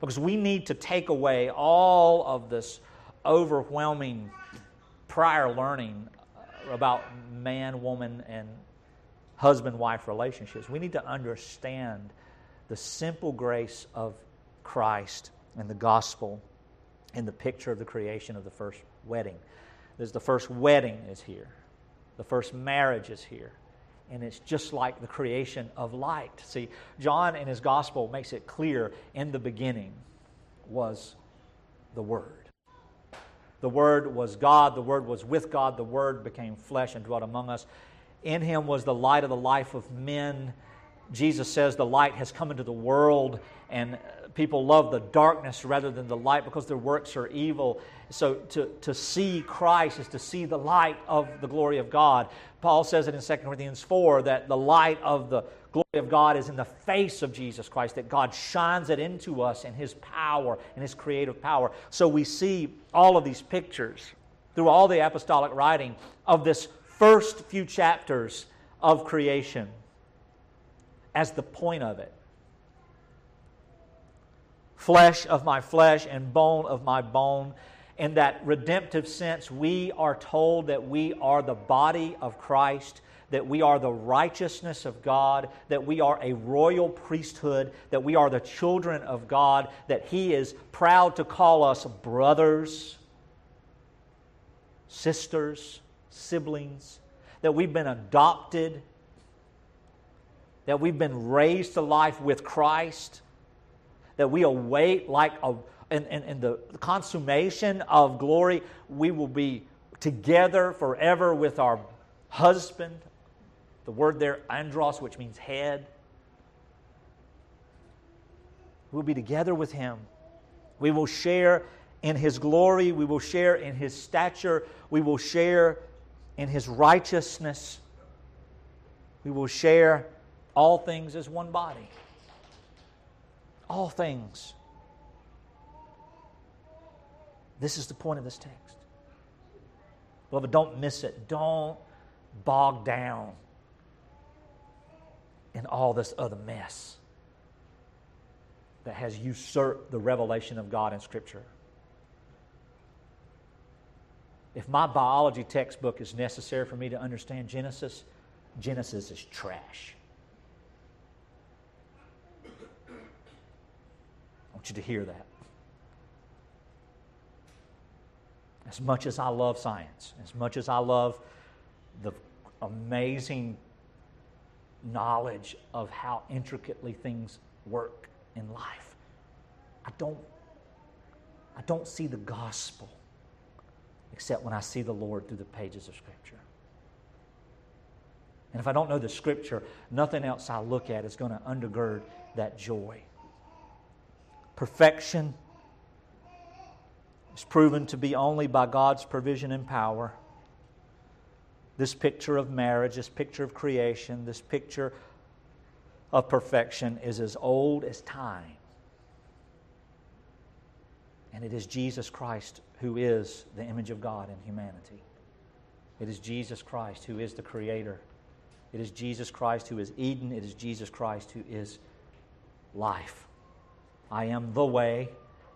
Because we need to take away all of this overwhelming prior learning about man, woman, and husband wife relationships. We need to understand the simple grace of Christ and the gospel in the picture of the creation of the first wedding. There's the first wedding is here. The first marriage is here. And it's just like the creation of light. See, John in his gospel makes it clear in the beginning was the Word. The Word was God. The Word was with God. The Word became flesh and dwelt among us. In him was the light of the life of men. Jesus says the light has come into the world, and people love the darkness rather than the light because their works are evil. So to, to see Christ is to see the light of the glory of God. Paul says it in 2 Corinthians 4 that the light of the glory of God is in the face of Jesus Christ, that God shines it into us in His power, in His creative power. So we see all of these pictures through all the apostolic writing of this first few chapters of creation as the point of it flesh of my flesh and bone of my bone. In that redemptive sense, we are told that we are the body of Christ, that we are the righteousness of God, that we are a royal priesthood, that we are the children of God, that He is proud to call us brothers, sisters, siblings, that we've been adopted, that we've been raised to life with Christ that we await like a, in, in, in the consummation of glory, we will be together forever with our husband. The word there, andros, which means head. We'll be together with him. We will share in his glory. We will share in his stature. We will share in his righteousness. We will share all things as one body all things. This is the point of this text. Beloved, don't miss it. Don't bog down in all this other mess that has usurped the revelation of God in Scripture. If my biology textbook is necessary for me to understand Genesis, Genesis is trash. Want you to hear that. As much as I love science, as much as I love the amazing knowledge of how intricately things work in life, I don't, I don't see the gospel except when I see the Lord through the pages of Scripture. And if I don't know the Scripture, nothing else I look at is going to undergird that joy perfection is proven to be only by God's provision and power. This picture of marriage, this picture of creation, this picture of perfection is as old as time. And it is Jesus Christ who is the image of God in humanity. It is Jesus Christ who is the Creator. It is Jesus Christ who is Eden. It is Jesus Christ who is life. I am the way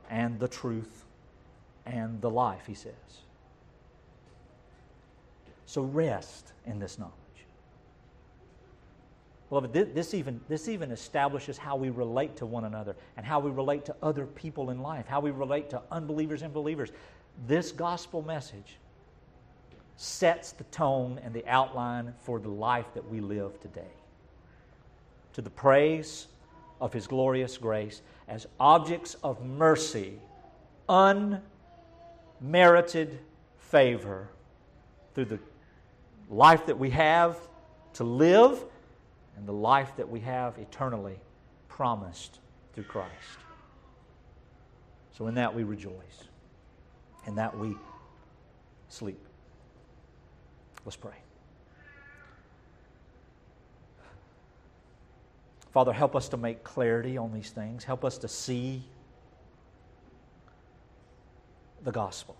and the truth and the life, he says. So rest in this knowledge. Beloved, this even, this even establishes how we relate to one another and how we relate to other people in life, how we relate to unbelievers and believers. This gospel message sets the tone and the outline for the life that we live today. To the praise of His glorious grace as objects of mercy, unmerited favor through the life that we have to live and the life that we have eternally promised through Christ. So, in that we rejoice, in that we sleep. Let's pray. Father, help us to make clarity on these things. Help us to see the gospel.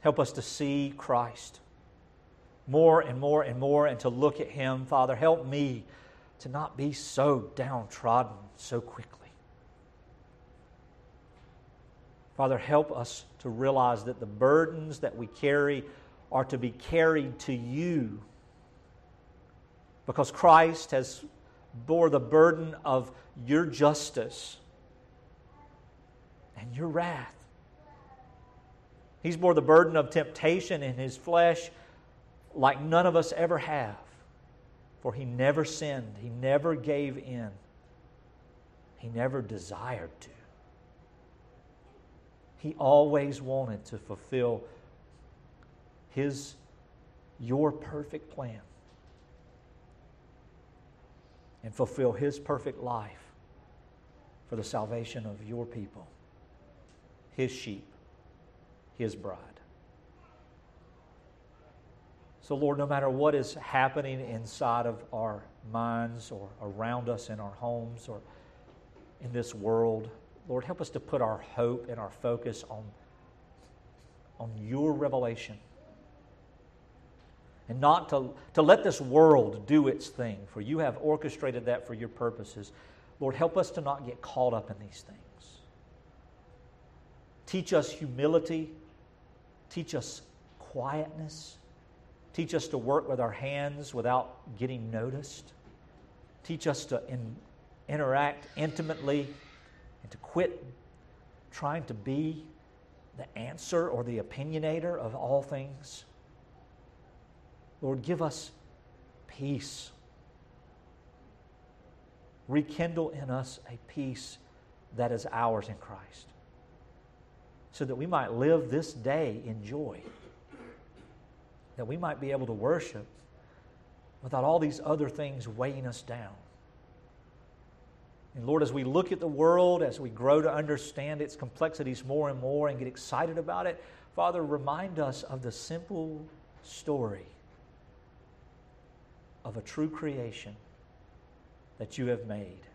Help us to see Christ more and more and more and to look at Him. Father, help me to not be so downtrodden so quickly. Father, help us to realize that the burdens that we carry are to be carried to you because Christ has bore the burden of your justice and your wrath. He's bore the burden of temptation in his flesh like none of us ever have. For he never sinned, he never gave in, he never desired to. He always wanted to fulfill his your perfect plan and fulfill his perfect life for the salvation of your people, his sheep, his bride. So, Lord, no matter what is happening inside of our minds or around us in our homes or in this world, Lord, help us to put our hope and our focus on, on your revelation. And not to, to let this world do its thing, for you have orchestrated that for your purposes. Lord, help us to not get caught up in these things. Teach us humility. Teach us quietness. Teach us to work with our hands without getting noticed. Teach us to in, interact intimately and to quit trying to be the answer or the opinionator of all things. Lord, give us peace. Rekindle in us a peace that is ours in Christ so that we might live this day in joy that we might be able to worship without all these other things weighing us down. And Lord, as we look at the world, as we grow to understand its complexities more and more and get excited about it, Father, remind us of the simple story of a true creation that you have made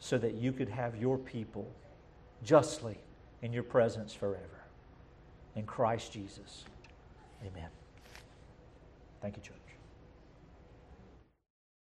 so that you could have your people justly in your presence forever. In Christ Jesus. Amen. Thank you, church.